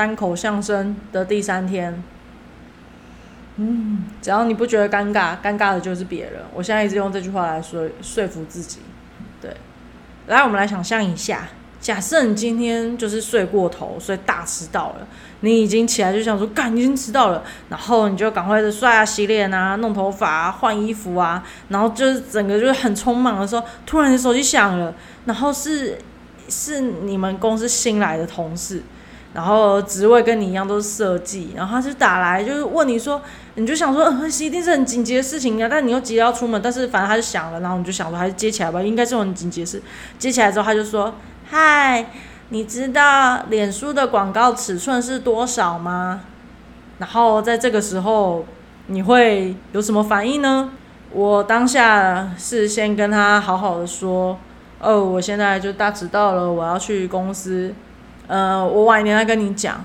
单口相声的第三天，嗯，只要你不觉得尴尬，尴尬的就是别人。我现在一直用这句话来说说服自己。对，来，我们来想象一下，假设你今天就是睡过头，所以大迟到了。你已经起来就想说，干，已经迟到了，然后你就赶快的刷牙、洗脸啊，弄头发啊，换衣服啊，然后就是整个就是很匆忙的时候，突然你手机响了，然后是是你们公司新来的同事，然后职位跟你一样都是设计，然后他就打来就是问你说，你就想说，嗯，一定是很紧急的事情啊，但你又急着要出门，但是反正他就响了，然后你就想说还是接起来吧，应该是很紧急的事，接起来之后他就说，嗨。你知道脸书的广告尺寸是多少吗？然后在这个时候，你会有什么反应呢？我当下是先跟他好好的说，哦，我现在就大迟到了，我要去公司，呃，我晚一点再跟你讲。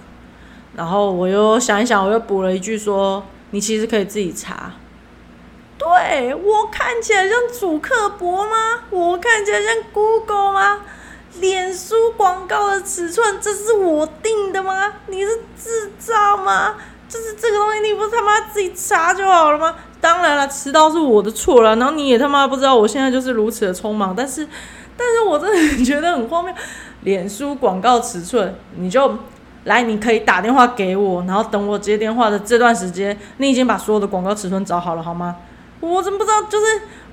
然后我又想一想，我又补了一句说，你其实可以自己查。对我看起来像主客博吗？我看起来像 Google 吗？脸书广告的尺寸，这是我定的吗？你是智障吗？就是这个东西，你不是他妈自己查就好了吗？当然了，迟到是我的错了，然后你也他妈不知道我现在就是如此的匆忙，但是，但是我真的觉得很荒谬。脸书广告尺寸，你就来，你可以打电话给我，然后等我接电话的这段时间，你已经把所有的广告尺寸找好了，好吗？我怎么不知道？就是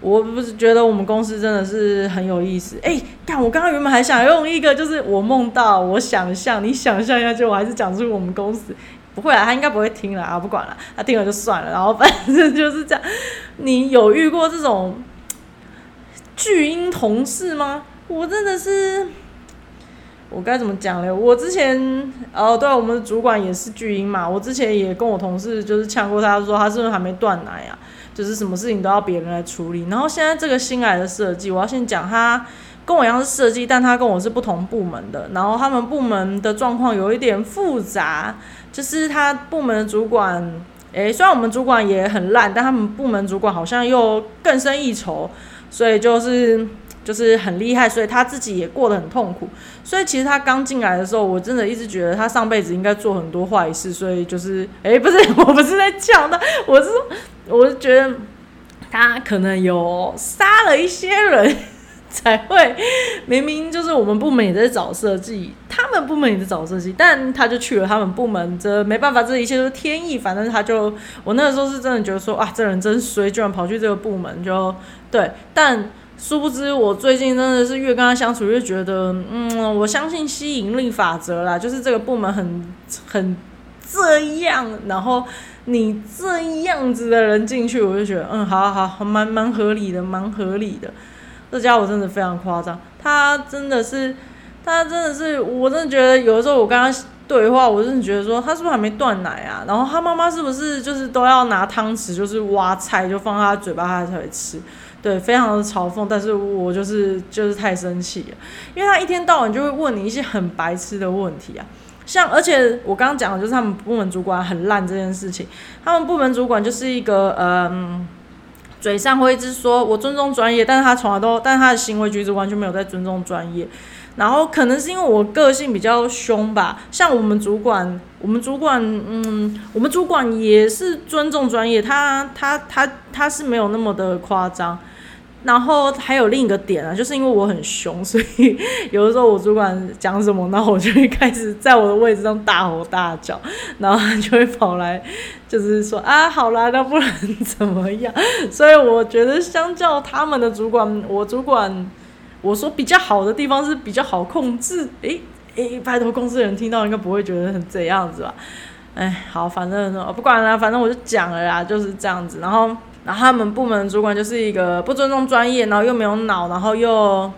我不是觉得我们公司真的是很有意思。哎，看我刚刚原本还想用一个，就是我梦到，我想象，你想象一下，就我还是讲出我们公司不会啊，他应该不会听了啊，不管了，他听了就算了。然后反 正就是这样。你有遇过这种巨婴同事吗？我真的是，我该怎么讲嘞？我之前哦，对，我们的主管也是巨婴嘛。我之前也跟我同事就是呛过他，说他是不是还没断奶啊？就是什么事情都要别人来处理，然后现在这个新来的设计，我要先讲他跟我一样是设计，但他跟我是不同部门的，然后他们部门的状况有一点复杂，就是他部门的主管，诶，虽然我们主管也很烂，但他们部门主管好像又更胜一筹，所以就是。就是很厉害，所以他自己也过得很痛苦。所以其实他刚进来的时候，我真的一直觉得他上辈子应该做很多坏事。所以就是，哎，不是，我不是在讲他，我是，我是觉得他可能有杀了一些人 才会。明明就是我们部门也在找设计，他们部门也在找设计，但他就去了他们部门，这没办法，这一切都是天意。反正他就，我那个时候是真的觉得说，啊，这人真衰，居然跑去这个部门，就对，但。殊不知，我最近真的是越跟他相处，越觉得，嗯，我相信吸引力法则啦，就是这个部门很很这样，然后你这样子的人进去，我就觉得，嗯，好好好，蛮蛮合理的，蛮合理的。这家伙真的非常夸张，他真的是，他真的是，我真的觉得有的时候我跟他对话，我真的觉得说，他是不是还没断奶啊？然后他妈妈是不是就是都要拿汤匙，就是挖菜，就放他嘴巴，他才会吃。对，非常的嘲讽，但是我就是就是太生气了，因为他一天到晚就会问你一些很白痴的问题啊，像而且我刚刚讲的就是他们部门主管很烂这件事情，他们部门主管就是一个嗯，嘴上会一直说我尊重专业，但是他从来都，但是他的行为举止完全没有在尊重专业，然后可能是因为我个性比较凶吧，像我们主管，我们主管，嗯，我们主管也是尊重专业，他他他他是没有那么的夸张。然后还有另一个点啊，就是因为我很凶，所以有的时候我主管讲什么，然后我就会开始在我的位置上大吼大叫，然后他就会跑来，就是说啊，好啦，那不然怎么样？所以我觉得相较他们的主管，我主管我说比较好的地方是比较好控制。诶诶，拜托公司人听到应该不会觉得很这样子吧？哎，好，反正我不管了，反正我就讲了啦，就是这样子，然后。然后他们部门主管就是一个不尊重专业，然后又没有脑，然后又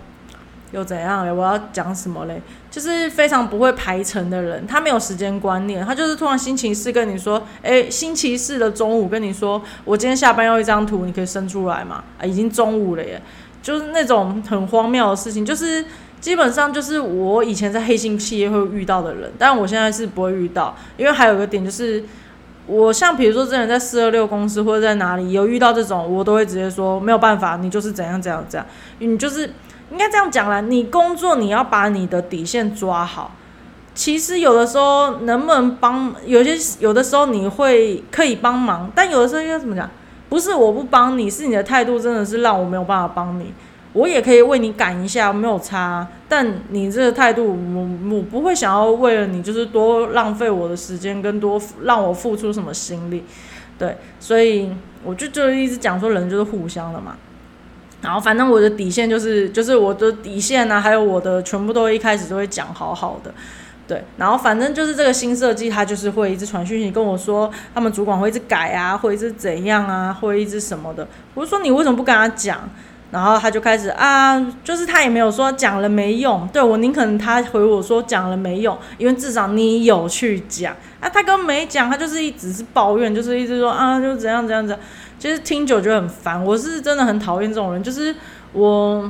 又怎样嘞？我要讲什么嘞？就是非常不会排程的人，他没有时间观念，他就是突然星期四跟你说，哎，星期四的中午跟你说，我今天下班要一张图，你可以生出来嘛？啊，已经中午了耶，就是那种很荒谬的事情，就是基本上就是我以前在黑心企业会遇到的人，但我现在是不会遇到，因为还有一个点就是。我像比如说之前在四二六公司或者在哪里有遇到这种，我都会直接说没有办法，你就是怎样怎样怎样，你就是应该这样讲啦。你工作你要把你的底线抓好，其实有的时候能不能帮，有些有的时候你会可以帮忙，但有的时候应该怎么讲？不是我不帮你，是你的态度真的是让我没有办法帮你。我也可以为你赶一下，没有差。但你这个态度，我我不会想要为了你就是多浪费我的时间，跟多让我付出什么心力。对，所以我就就一直讲说，人就是互相的嘛。然后反正我的底线就是，就是我的底线啊，还有我的全部都一开始都会讲好好的。对，然后反正就是这个新设计，他就是会一直传讯息跟我说，他们主管会一直改啊，会一直怎样啊，会一直什么的。我就说你为什么不跟他讲？然后他就开始啊，就是他也没有说讲了没用。对我宁可他回我说讲了没用，因为至少你有去讲啊。他根本没讲，他就是一直是抱怨，就是一直说啊，就怎样怎样怎样。其实听久就很烦。我是真的很讨厌这种人，就是我，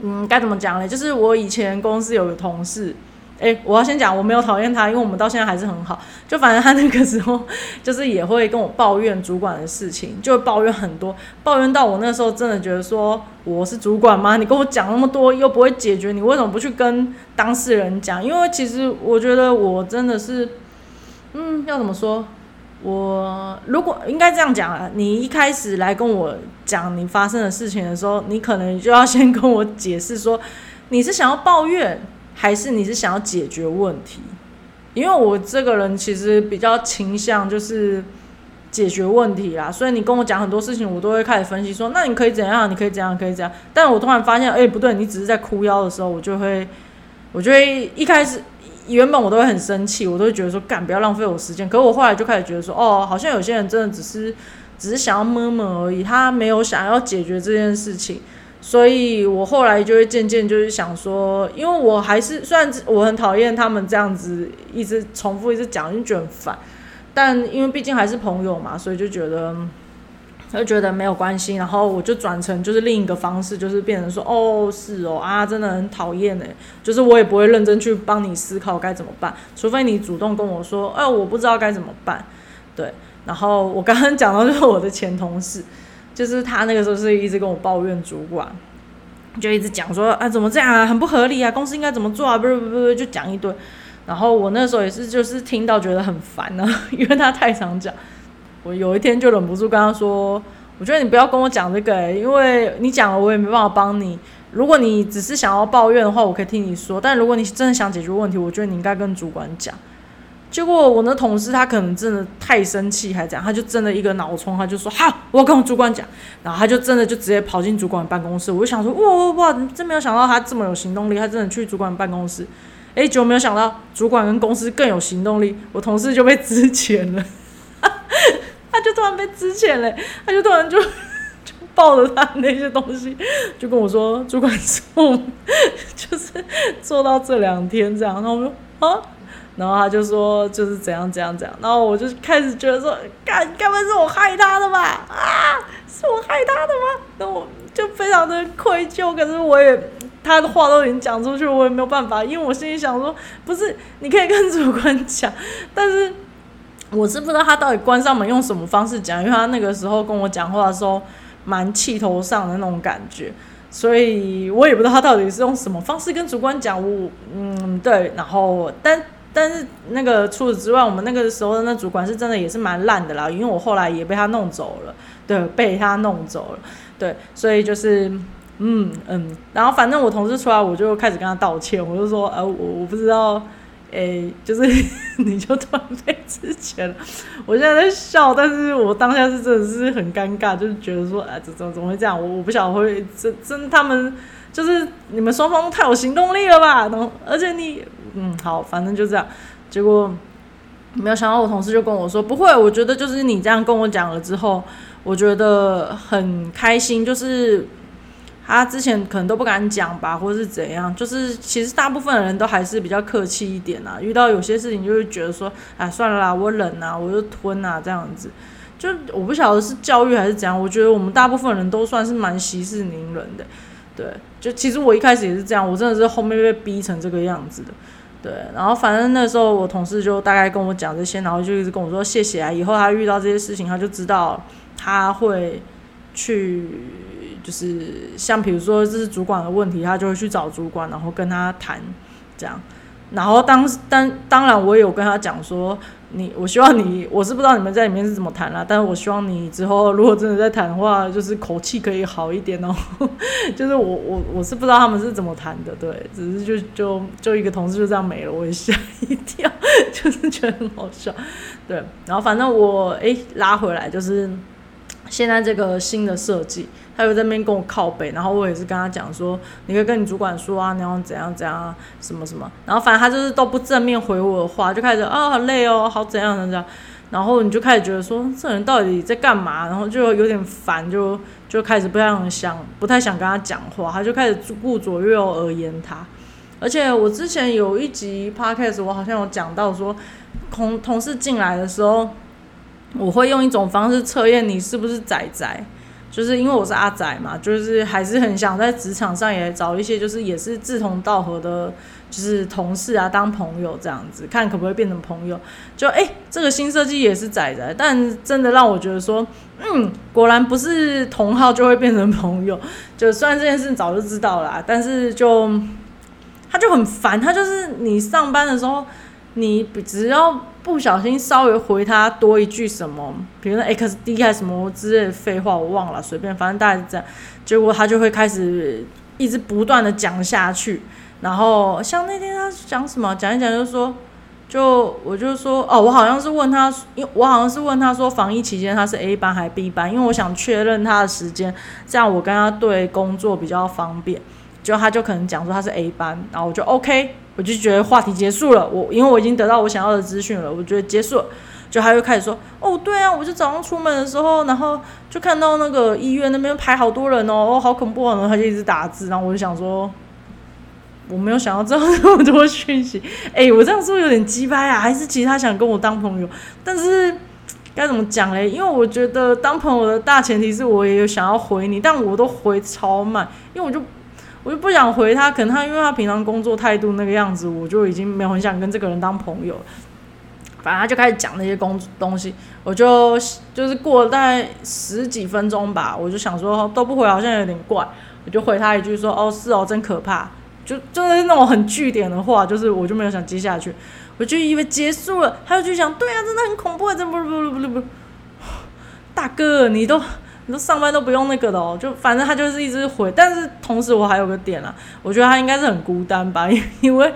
嗯，该怎么讲呢？就是我以前公司有个同事。哎，我要先讲，我没有讨厌他，因为我们到现在还是很好。就反正他那个时候，就是也会跟我抱怨主管的事情，就会抱怨很多，抱怨到我那时候真的觉得说，我是主管吗？你跟我讲那么多又不会解决，你为什么不去跟当事人讲？因为其实我觉得我真的是，嗯，要怎么说？我如果应该这样讲啊，你一开始来跟我讲你发生的事情的时候，你可能就要先跟我解释说，你是想要抱怨。还是你是想要解决问题？因为我这个人其实比较倾向就是解决问题啦，所以你跟我讲很多事情，我都会开始分析说，那你可以怎样？你可以怎样？可以怎样？但我突然发现，哎，不对，你只是在哭腰的时候，我就会，我就会一开始原本我都会很生气，我都会觉得说，干，不要浪费我时间。可是我后来就开始觉得说，哦，好像有些人真的只是只是想要摸摸而已，他没有想要解决这件事情。所以我后来就会渐渐就是想说，因为我还是虽然我很讨厌他们这样子一直重复一直讲，就觉得很烦，但因为毕竟还是朋友嘛，所以就觉得他就觉得没有关系。然后我就转成就是另一个方式，就是变成说，哦，是哦，啊，真的很讨厌哎，就是我也不会认真去帮你思考该怎么办，除非你主动跟我说，哎，我不知道该怎么办。对，然后我刚刚讲到就是我的前同事。就是他那个时候是一直跟我抱怨主管，就一直讲说啊怎么这样啊，很不合理啊，公司应该怎么做啊，不是不是就讲一堆。然后我那时候也是就是听到觉得很烦呢，因为他太常讲。我有一天就忍不住跟他说，我觉得你不要跟我讲这个，因为你讲了我也没办法帮你。如果你只是想要抱怨的话，我可以听你说；但如果你真的想解决问题，我觉得你应该跟主管讲。结果我那同事他可能真的太生气，还这样，他就真的一个脑冲，他就说好，我要跟我主管讲，然后他就真的就直接跑进主管办公室。我就想说，哇哇哇，真没有想到他这么有行动力，他真的去主管办公室。哎，结果没有想到主管跟公司更有行动力，我同事就被支遣了，他就突然被支遣了，他就突然就就抱着他那些东西，就跟我说，主管说 就是做到这两天这样，然后我说啊。然后他就说就是怎样怎样怎样，然后我就开始觉得说，该该不会是我害他的吧？啊，是我害他的吗？那我就非常的愧疚，可是我也他的话都已经讲出去，我也没有办法，因为我心里想说，不是你可以跟主管讲，但是我是不知道他到底关上门用什么方式讲，因为他那个时候跟我讲话的时候蛮气头上的那种感觉，所以我也不知道他到底是用什么方式跟主管讲。我嗯对，然后但。但是那个除此之外，我们那个时候的那主管是真的也是蛮烂的啦，因为我后来也被他弄走了，对，被他弄走了，对，所以就是，嗯嗯，然后反正我同事出来，我就开始跟他道歉，我就说，呃，我我不知道，诶，就是 你就突然被之前了，我现在在笑，但是我当下是真的是很尴尬，就是觉得说，哎，怎怎怎么会这样？我我不晓得会真真他们。就是你们双方太有行动力了吧？然后，而且你，嗯，好，反正就这样。结果没有想到，我同事就跟我说：“不会，我觉得就是你这样跟我讲了之后，我觉得很开心。就是他之前可能都不敢讲吧，或是怎样。就是其实大部分人都还是比较客气一点啊。遇到有些事情就会觉得说：哎，算了啦，我忍啊，我就吞啊，这样子。就我不晓得是教育还是怎样。我觉得我们大部分人都算是蛮息事宁人的。”对，就其实我一开始也是这样，我真的是后面被逼成这个样子的。对，然后反正那时候我同事就大概跟我讲这些，然后就一直跟我说谢谢啊，以后他遇到这些事情，他就知道他会去，就是像比如说这是主管的问题，他就会去找主管，然后跟他谈这样。然后当当当然我也有跟他讲说。你，我希望你，我是不知道你们在里面是怎么谈啦，但是我希望你之后如果真的在谈的话，就是口气可以好一点哦。就是我我我是不知道他们是怎么谈的，对，只是就就就一个同事就这样没了，我也吓一跳，就是觉得很好笑，对。然后反正我哎拉回来，就是现在这个新的设计。他又在那边跟我靠背，然后我也是跟他讲说，你可以跟你主管说啊，你要怎样怎样啊什么什么，然后反正他就是都不正面回我的话，就开始啊好累哦，好怎样怎样，然后你就开始觉得说这人到底在干嘛，然后就有点烦，就就开始不太想不太想跟他讲话，他就开始顾左右而言他，而且我之前有一集 podcast 我好像有讲到说，同同事进来的时候，我会用一种方式测验你是不是仔仔。就是因为我是阿仔嘛，就是还是很想在职场上也找一些，就是也是志同道合的，就是同事啊，当朋友这样子，看可不可以变成朋友。就哎，这个新设计也是仔仔，但真的让我觉得说，嗯，果然不是同号就会变成朋友。就虽然这件事早就知道了，但是就他就很烦，他就是你上班的时候。你只要不小心稍微回他多一句什么，比如说 X D 还是什么之类的废话，我忘了，随便，反正大概是这样。结果他就会开始一直不断的讲下去。然后像那天他讲什么，讲一讲就说，就我就说，哦，我好像是问他，因为我好像是问他说，防疫期间他是 A 班还是 B 班，因为我想确认他的时间，这样我跟他对工作比较方便。就他就可能讲说他是 A 班，然后我就 OK。我就觉得话题结束了，我因为我已经得到我想要的资讯了，我觉得结束了，就他又开始说，哦，对啊，我就早上出门的时候，然后就看到那个医院那边排好多人哦，哦，好恐怖啊，然后他就一直打字，然后我就想说，我没有想要知道那么多讯息，哎，我这样是不是有点鸡掰啊？还是其实他想跟我当朋友？但是该怎么讲嘞？因为我觉得当朋友的大前提是我也有想要回你，但我都回超慢，因为我就。我就不想回他，可能他因为他平常工作态度那个样子，我就已经没有很想跟这个人当朋友。反正他就开始讲那些工东西，我就就是过了大概十几分钟吧，我就想说都不回好像有点怪，我就回他一句说：“哦，是哦，真可怕。”就就是那种很据点的话，就是我就没有想接下去，我就以为结束了，他就去想：“对啊，真的很恐怖，真不不不不不，大哥你都。”你说上班都不用那个的哦，就反正他就是一直回，但是同时我还有个点啊，我觉得他应该是很孤单吧，因为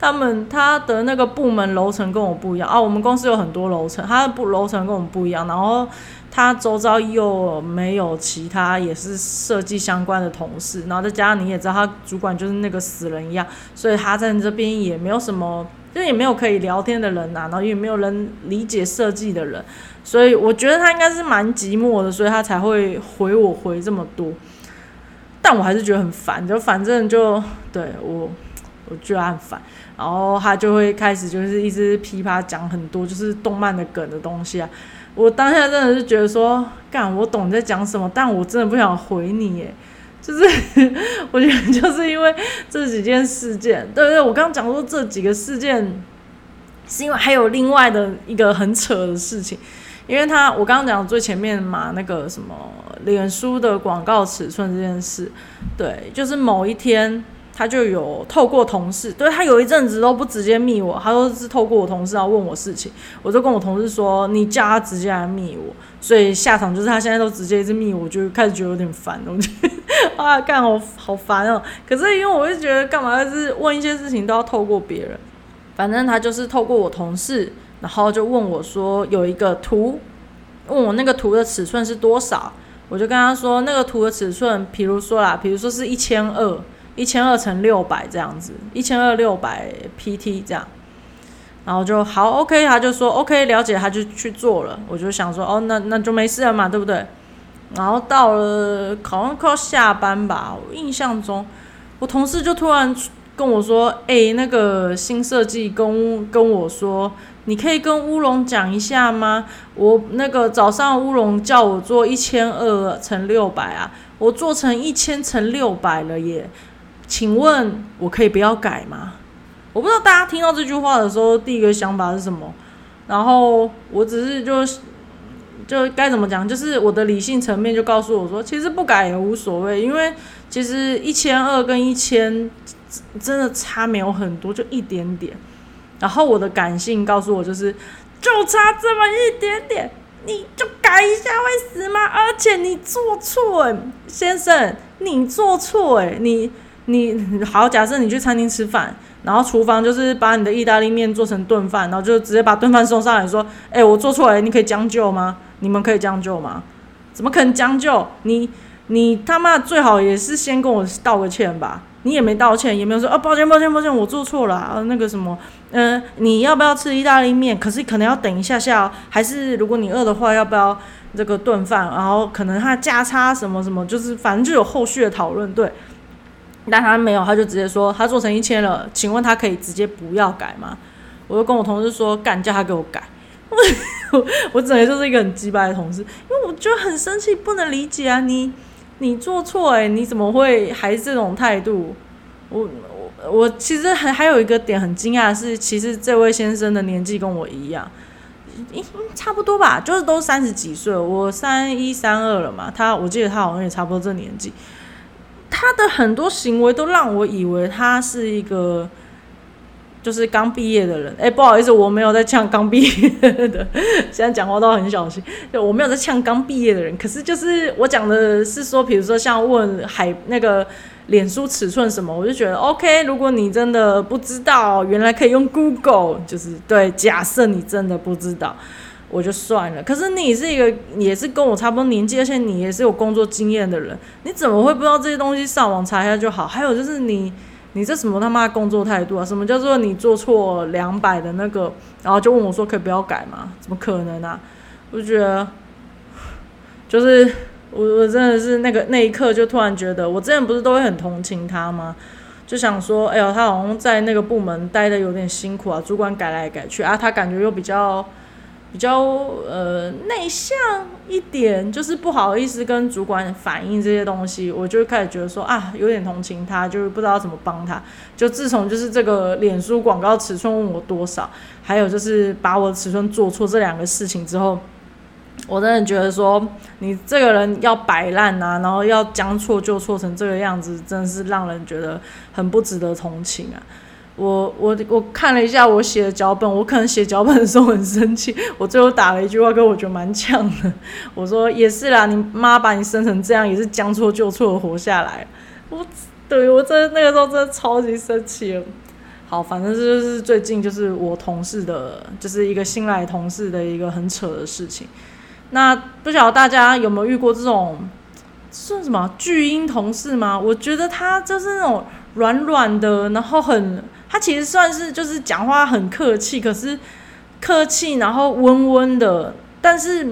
他们他的那个部门楼层跟我不一样啊，我们公司有很多楼层，他的部楼层跟我们不一样，然后他周遭又没有其他也是设计相关的同事，然后再加上你也知道他主管就是那个死人一样，所以他在这边也没有什么。就也没有可以聊天的人呐，然后也没有人理解设计的人，所以我觉得他应该是蛮寂寞的，所以他才会回我回这么多。但我还是觉得很烦，就反正就对我，我觉得很烦。然后他就会开始就是一直噼啪讲很多就是动漫的梗的东西啊。我当下真的是觉得说，干，我懂你在讲什么，但我真的不想回你耶。就是 我觉得就是因为这几件事件，对对，我刚刚讲说这几个事件，是因为还有另外的一个很扯的事情，因为他我刚刚讲最前面嘛，那个什么脸书的广告尺寸这件事，对，就是某一天。他就有透过同事，对他有一阵子都不直接密我，他都是透过我同事要问我事情，我就跟我同事说，你叫他直接来密我，所以下场就是他现在都直接一直密我，就开始觉得有点烦，我觉得 啊，干好好烦哦。可是因为我就觉得干嘛就是问一些事情都要透过别人，反正他就是透过我同事，然后就问我说有一个图，问我那个图的尺寸是多少，我就跟他说那个图的尺寸，比如说啦，比如说是一千二。一千二乘六百这样子，一千二六百 PT 这样，然后就好 OK，他就说 OK 了解，他就去做了。我就想说哦，那那就没事了嘛，对不对？然后到了好像快要下班吧，我印象中我同事就突然跟我说：“哎，那个新设计跟跟我说，你可以跟乌龙讲一下吗？我那个早上乌龙叫我做一千二乘六百啊，我做成一千乘六百了耶。”请问我可以不要改吗？我不知道大家听到这句话的时候，第一个想法是什么。然后我只是就就该怎么讲，就是我的理性层面就告诉我说，其实不改也无所谓，因为其实一千二跟一千真的差没有很多，就一点点。然后我的感性告诉我，就是就差这么一点点，你就改一下会死吗？而且你做错，先生，你做错，哎，你你好，假设你去餐厅吃饭，然后厨房就是把你的意大利面做成炖饭，然后就直接把炖饭送上来说，哎，我做错了，你可以将就吗？你们可以将就吗？怎么可能将就？你你他妈最好也是先跟我道个歉吧。你也没道歉，也没有说啊，抱歉抱歉抱歉，我做错了啊。那个什么，嗯，你要不要吃意大利面？可是可能要等一下下，还是如果你饿的话，要不要这个炖饭？然后可能他价差什么什么，就是反正就有后续的讨论。对，但他没有，他就直接说他做成一千了，请问他可以直接不要改吗？我就跟我同事说，干叫他给我改。我 我整个就是一个很鸡巴的同事，因为我就很生气，不能理解啊！你你做错哎，你怎么会还是这种态度？我我我其实还还有一个点很惊讶的是，其实这位先生的年纪跟我一样，差不多吧，就是都三十几岁，我三一三二了嘛，他我记得他好像也差不多这年纪，他的很多行为都让我以为他是一个。就是刚毕业的人，哎，不好意思，我没有在呛刚毕业的，现在讲话都很小心。就我没有在呛刚毕业的人，可是就是我讲的是说，比如说像问海那个脸书尺寸什么，我就觉得 OK。如果你真的不知道，原来可以用 Google，就是对。假设你真的不知道，我就算了。可是你是一个也是跟我差不多年纪，而且你也是有工作经验的人，你怎么会不知道这些东西？上网查一下就好。还有就是你。你这什么他妈工作态度啊？什么叫做你做错两百的那个，然后就问我说可以不要改吗？怎么可能啊？我就觉得，就是我我真的是那个那一刻就突然觉得，我之前不是都会很同情他吗？就想说，哎呦，他好像在那个部门待的有点辛苦啊，主管改来改去啊，他感觉又比较。比较呃内向一点，就是不好意思跟主管反映这些东西，我就开始觉得说啊，有点同情他，就是不知道怎么帮他。就自从就是这个脸书广告尺寸问我多少，还有就是把我的尺寸做错这两个事情之后，我真的觉得说你这个人要摆烂啊，然后要将错就错成这个样子，真的是让人觉得很不值得同情啊。我我我看了一下我写的脚本，我可能写脚本的时候很生气，我最后打了一句话，跟我觉得蛮呛的。我说也是啦，你妈把你生成这样，也是将错就错的活下来。我对我真那个时候真的超级生气。好，反正这就是最近就是我同事的，就是一个新来同事的一个很扯的事情。那不晓得大家有没有遇过这种算什么巨婴同事吗？我觉得他就是那种软软的，然后很。他其实算是就是讲话很客气，可是客气然后温温的，但是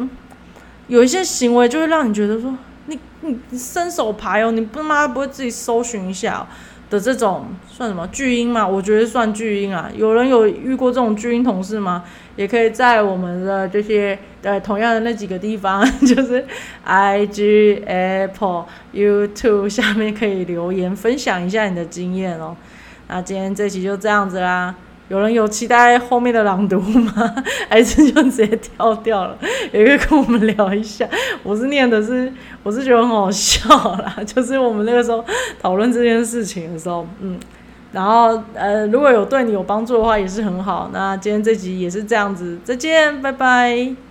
有一些行为就会让你觉得说你你伸手牌哦，你不妈不会自己搜寻一下的这种算什么巨婴嘛？我觉得算巨婴啊。有人有遇过这种巨婴同事吗？也可以在我们的这些呃同样的那几个地方，就是 I G Apple YouTube 下面可以留言分享一下你的经验哦。那今天这期就这样子啦。有人有期待后面的朗读吗？还是就直接跳掉了？也可以跟我们聊一下。我是念的是，我是觉得很好笑啦。就是我们那个时候讨论这件事情的时候，嗯，然后呃，如果有对你有帮助的话，也是很好。那今天这集也是这样子，再见，拜拜。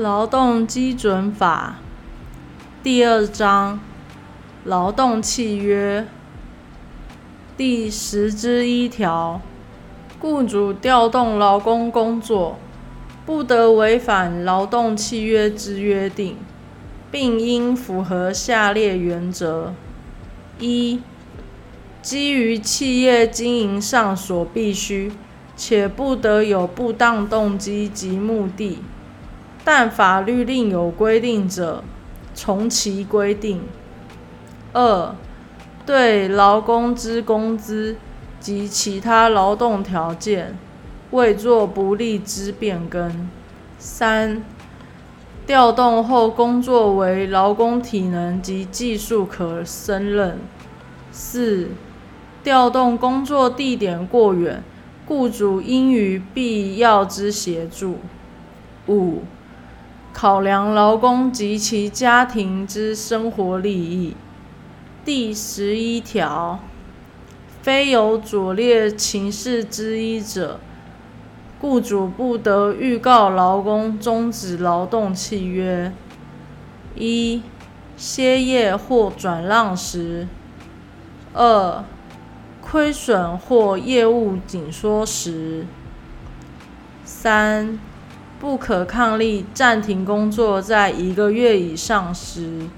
劳动基准法。第二章劳动契约。第十之一条，雇主调动劳工工作，不得违反劳动契约之约定，并应符合下列原则：一、基于企业经营上所必须，且不得有不当动机及目的。但法律另有规定者，从其规定。二、对劳工之工资及其他劳动条件，未作不利之变更。三、调动后工作为劳工体能及技术可胜任。四、调动工作地点过远。雇主应予必要之协助。五、考量劳工及其家庭之生活利益。第十一条，非有左列情事之一者，雇主不得预告劳工终止劳动契约：一、歇业或转让时；二、亏损或业务紧缩时；三、不可抗力暂停工作在一个月以上时；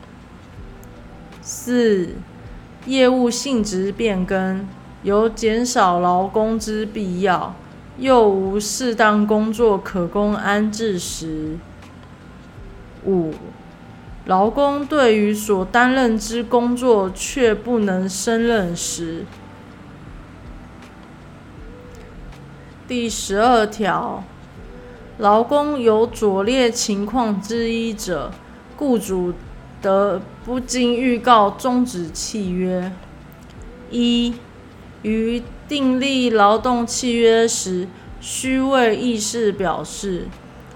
四、业务性质变更，有减少劳工之必要，又无适当工作可供安置时；五、劳工对于所担任之工作却不能胜任时。第十二条。劳工有左列情况之一者，雇主得不经预告终止契约：一、于订立劳动契约时，须为意事表示，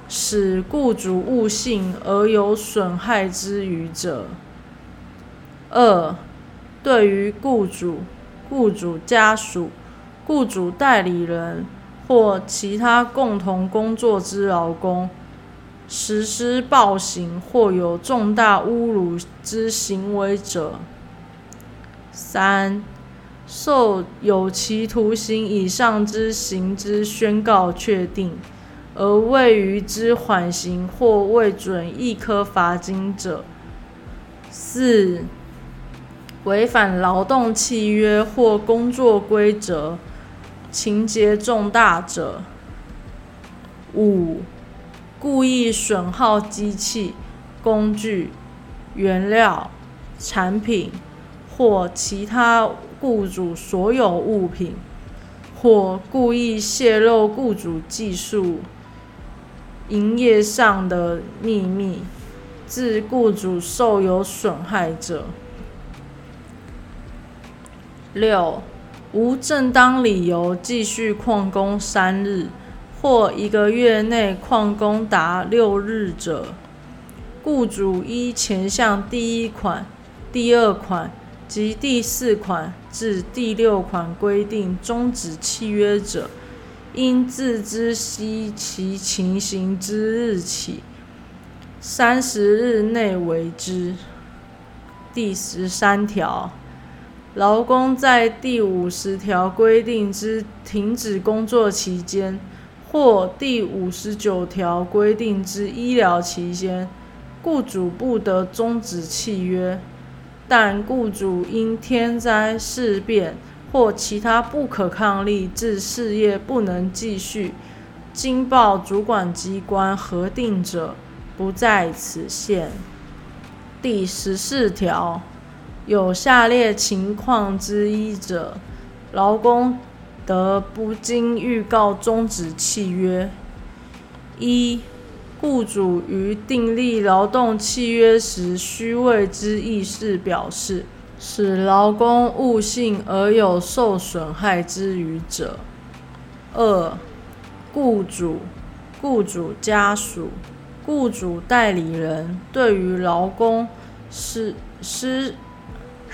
使雇主误信而有损害之余者；二、对于雇主、雇主家属、雇主代理人。或其他共同工作之劳工实施暴行或有重大侮辱之行为者；三、受有期徒刑以上之刑之宣告确定，而未予之缓刑或未准一科罚金者；四、违反劳动契约或工作规则。情节重大者，五、故意损耗机器、工具、原料、产品或其他雇主所有物品，或故意泄露雇主技术、营业上的秘密，致雇主受有损害者。六。无正当理由继续旷工三日，或一个月内旷工达六日者，雇主依前项第一款、第二款及第四款至第六款规定终止契约者，应自知悉其情形之日起三十日内为之。第十三条。劳工在第五十条规定之停止工作期间，或第五十九条规定之医疗期间，雇主不得终止契约；但雇主因天灾事变或其他不可抗力致事业不能继续，经报主管机关核定者，不在此限。第十四条。有下列情况之一者，劳工得不经预告终止契约：一、雇主于订立劳动契约时须为之意事表示，使劳工误信而有受损害之余者；二、雇主、雇主家属、雇主代理人对于劳工是施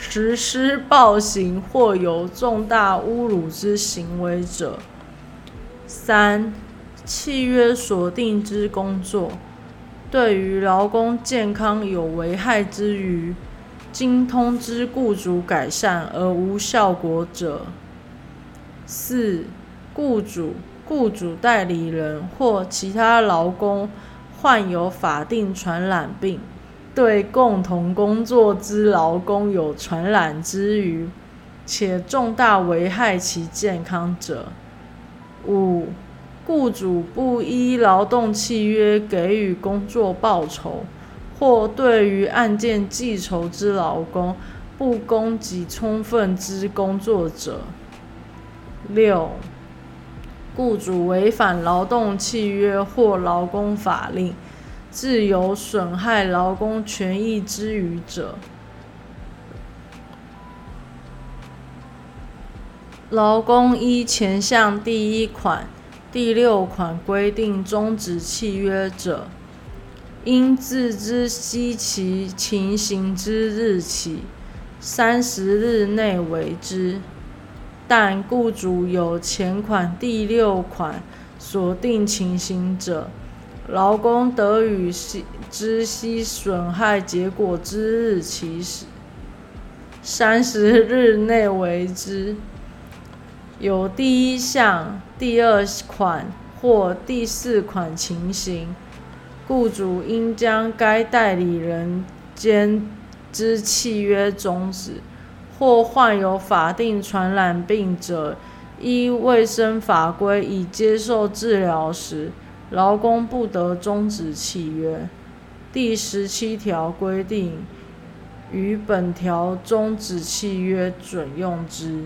实施暴行或有重大侮辱之行为者；三、契约所定之工作对于劳工健康有危害之余，经通知雇主改善而无效果者；四、雇主、雇主代理人或其他劳工患有法定传染病。对共同工作之劳工有传染之余，且重大危害其健康者；五、雇主不依劳动契约给予工作报酬，或对于案件记仇之劳工不供给充分之工作者；六、雇主违反劳动契约或劳工法令。自由损害劳工权益之余者，劳工依前项第一款、第六款规定终止契约者，应自知悉其情形之日起三十日内为之。但雇主有前款第六款所定情形者，劳工得与知悉损害结果之日起始三十日内为之。有第一项、第二款或第四款情形，雇主应将该代理人间之契约终止；或患有法定传染病者，依卫生法规已接受治疗时，劳工不得终止契约。第十七条规定，于本条终止契约准用之。